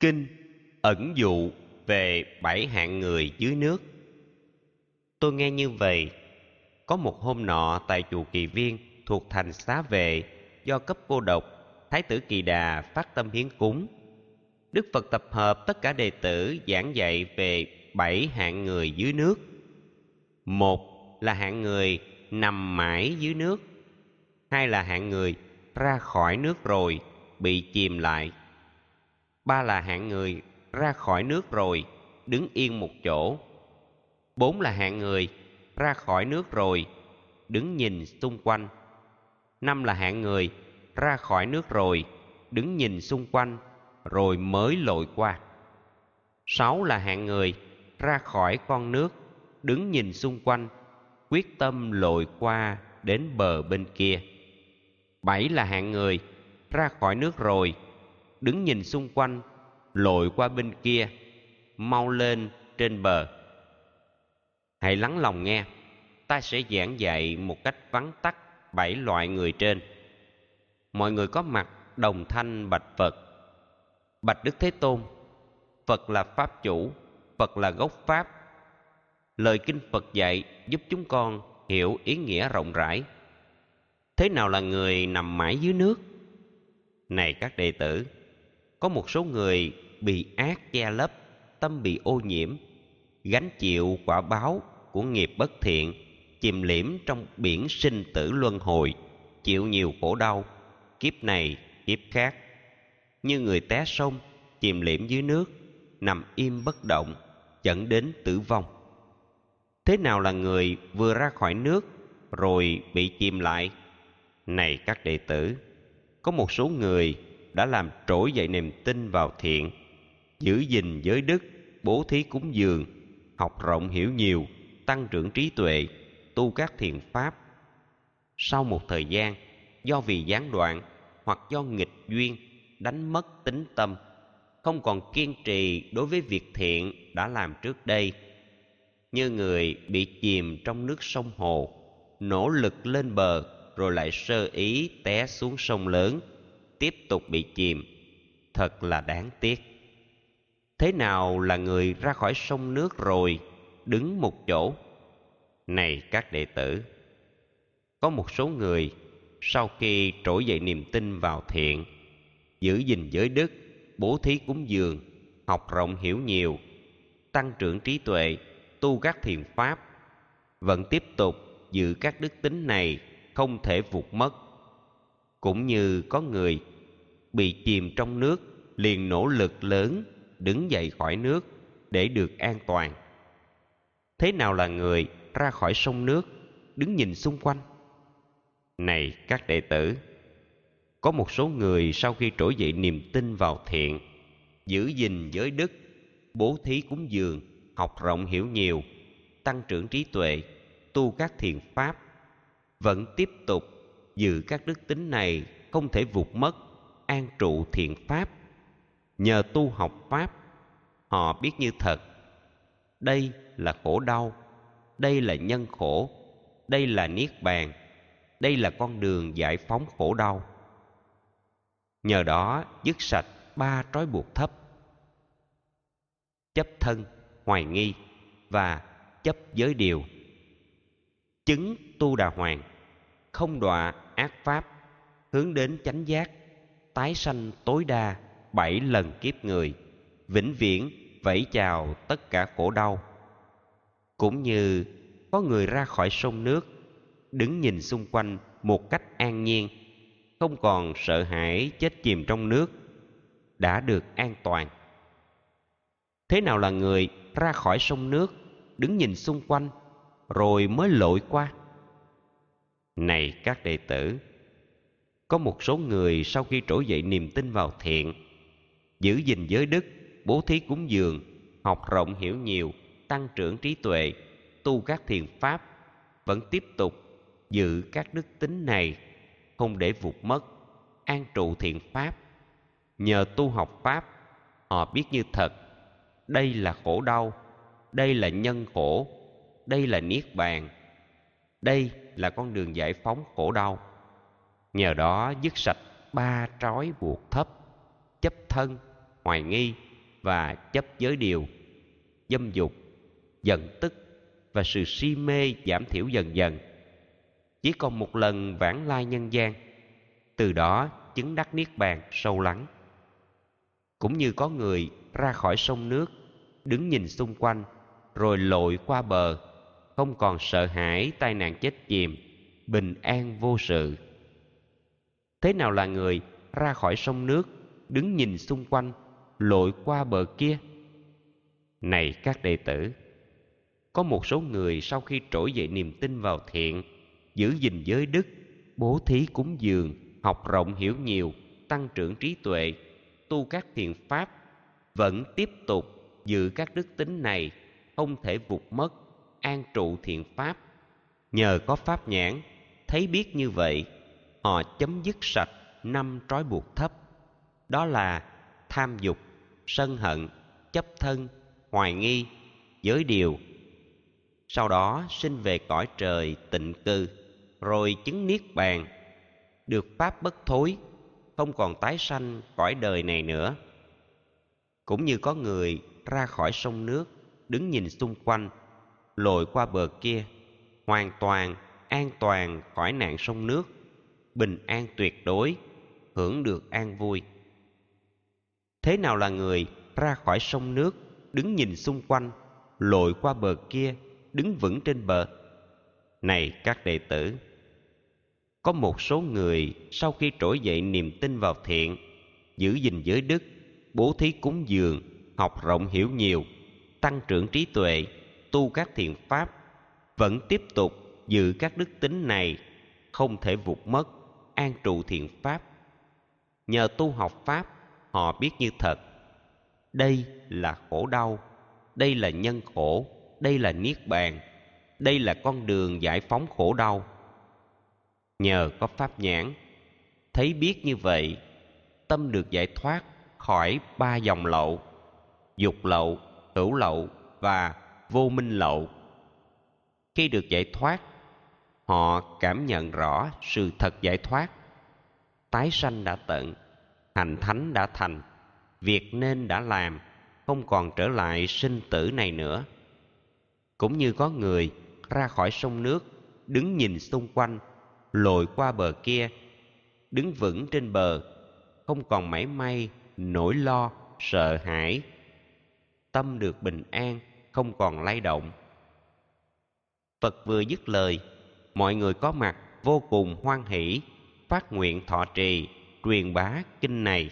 Kinh ẩn dụ về bảy hạng người dưới nước. Tôi nghe như vậy, có một hôm nọ tại chùa Kỳ Viên thuộc thành Xá Vệ do cấp cô độc, Thái tử Kỳ Đà phát tâm hiến cúng. Đức Phật tập hợp tất cả đệ tử giảng dạy về bảy hạng người dưới nước. Một là hạng người nằm mãi dưới nước. Hai là hạng người ra khỏi nước rồi bị chìm lại ba là hạng người ra khỏi nước rồi, đứng yên một chỗ. Bốn là hạng người ra khỏi nước rồi, đứng nhìn xung quanh. Năm là hạng người ra khỏi nước rồi, đứng nhìn xung quanh, rồi mới lội qua. Sáu là hạng người ra khỏi con nước, đứng nhìn xung quanh, quyết tâm lội qua đến bờ bên kia. Bảy là hạng người ra khỏi nước rồi đứng nhìn xung quanh, lội qua bên kia, mau lên trên bờ. Hãy lắng lòng nghe, ta sẽ giảng dạy một cách vắn tắt bảy loại người trên. Mọi người có mặt đồng thanh bạch phật. Bạch đức thế tôn, phật là pháp chủ, phật là gốc pháp. Lời kinh phật dạy giúp chúng con hiểu ý nghĩa rộng rãi. Thế nào là người nằm mãi dưới nước? Này các đệ tử có một số người bị ác che lấp, tâm bị ô nhiễm, gánh chịu quả báo của nghiệp bất thiện, chìm liễm trong biển sinh tử luân hồi, chịu nhiều khổ đau, kiếp này, kiếp khác. Như người té sông, chìm liễm dưới nước, nằm im bất động, dẫn đến tử vong. Thế nào là người vừa ra khỏi nước rồi bị chìm lại? Này các đệ tử, có một số người đã làm trỗi dậy niềm tin vào thiện. Giữ gìn giới đức, bố thí cúng dường, học rộng hiểu nhiều, tăng trưởng trí tuệ, tu các thiện pháp. Sau một thời gian, do vì gián đoạn hoặc do nghịch duyên, đánh mất tính tâm, không còn kiên trì đối với việc thiện đã làm trước đây. Như người bị chìm trong nước sông hồ, nỗ lực lên bờ rồi lại sơ ý té xuống sông lớn tiếp tục bị chìm. Thật là đáng tiếc. Thế nào là người ra khỏi sông nước rồi, đứng một chỗ? Này các đệ tử, có một số người sau khi trỗi dậy niềm tin vào thiện, giữ gìn giới đức, bố thí cúng dường, học rộng hiểu nhiều, tăng trưởng trí tuệ, tu các thiền pháp, vẫn tiếp tục giữ các đức tính này không thể vụt mất cũng như có người bị chìm trong nước, liền nỗ lực lớn đứng dậy khỏi nước để được an toàn. Thế nào là người ra khỏi sông nước, đứng nhìn xung quanh? Này các đệ tử, có một số người sau khi trỗi dậy niềm tin vào thiện, giữ gìn giới đức, bố thí cúng dường, học rộng hiểu nhiều, tăng trưởng trí tuệ, tu các thiền pháp, vẫn tiếp tục giữ các đức tính này không thể vụt mất an trụ thiện pháp. Nhờ tu học pháp, họ biết như thật. Đây là khổ đau, đây là nhân khổ, đây là niết bàn, đây là con đường giải phóng khổ đau. Nhờ đó dứt sạch ba trói buộc thấp. Chấp thân, hoài nghi và chấp giới điều. Chứng tu đà hoàng, không đọa ác pháp, hướng đến chánh giác, tái sanh tối đa bảy lần kiếp người, vĩnh viễn vẫy chào tất cả khổ đau. Cũng như có người ra khỏi sông nước, đứng nhìn xung quanh một cách an nhiên, không còn sợ hãi chết chìm trong nước, đã được an toàn. Thế nào là người ra khỏi sông nước, đứng nhìn xung quanh, rồi mới lội qua? Này các đệ tử, có một số người sau khi trỗi dậy niềm tin vào thiện, giữ gìn giới đức, bố thí cúng dường, học rộng hiểu nhiều, tăng trưởng trí tuệ, tu các thiền pháp, vẫn tiếp tục giữ các đức tính này, không để vụt mất, an trụ thiện pháp. Nhờ tu học pháp, họ biết như thật, đây là khổ đau, đây là nhân khổ, đây là niết bàn, đây là con đường giải phóng khổ đau. Nhờ đó dứt sạch ba trói buộc thấp, chấp thân, hoài nghi và chấp giới điều, dâm dục, giận tức và sự si mê giảm thiểu dần dần. Chỉ còn một lần vãng lai nhân gian, từ đó chứng đắc niết bàn sâu lắng. Cũng như có người ra khỏi sông nước, đứng nhìn xung quanh, rồi lội qua bờ không còn sợ hãi tai nạn chết chìm, bình an vô sự. Thế nào là người ra khỏi sông nước, đứng nhìn xung quanh, lội qua bờ kia? Này các đệ tử, có một số người sau khi trỗi dậy niềm tin vào thiện, giữ gìn giới đức, bố thí cúng dường, học rộng hiểu nhiều, tăng trưởng trí tuệ, tu các thiện pháp, vẫn tiếp tục giữ các đức tính này, không thể vụt mất an trụ thiện pháp. Nhờ có pháp nhãn, thấy biết như vậy, họ chấm dứt sạch năm trói buộc thấp. Đó là tham dục, sân hận, chấp thân, hoài nghi, giới điều. Sau đó sinh về cõi trời tịnh cư, rồi chứng niết bàn. Được pháp bất thối, không còn tái sanh cõi đời này nữa. Cũng như có người ra khỏi sông nước, đứng nhìn xung quanh lội qua bờ kia, hoàn toàn, an toàn khỏi nạn sông nước, bình an tuyệt đối, hưởng được an vui. Thế nào là người ra khỏi sông nước, đứng nhìn xung quanh, lội qua bờ kia, đứng vững trên bờ? Này các đệ tử, có một số người sau khi trỗi dậy niềm tin vào thiện, giữ gìn giới đức, bố thí cúng dường, học rộng hiểu nhiều, tăng trưởng trí tuệ tu các thiện pháp, vẫn tiếp tục giữ các đức tính này, không thể vụt mất, an trụ thiện pháp. Nhờ tu học pháp, họ biết như thật. Đây là khổ đau, đây là nhân khổ, đây là niết bàn, đây là con đường giải phóng khổ đau. Nhờ có pháp nhãn, thấy biết như vậy, tâm được giải thoát khỏi ba dòng lậu, dục lậu, hữu lậu và vô minh lậu. Khi được giải thoát, họ cảm nhận rõ sự thật giải thoát. Tái sanh đã tận, hành thánh đã thành, việc nên đã làm, không còn trở lại sinh tử này nữa. Cũng như có người ra khỏi sông nước, đứng nhìn xung quanh, lội qua bờ kia, đứng vững trên bờ, không còn mảy may nỗi lo, sợ hãi. Tâm được bình an không còn lay động. Phật vừa dứt lời, mọi người có mặt vô cùng hoan hỷ, phát nguyện thọ trì, truyền bá kinh này.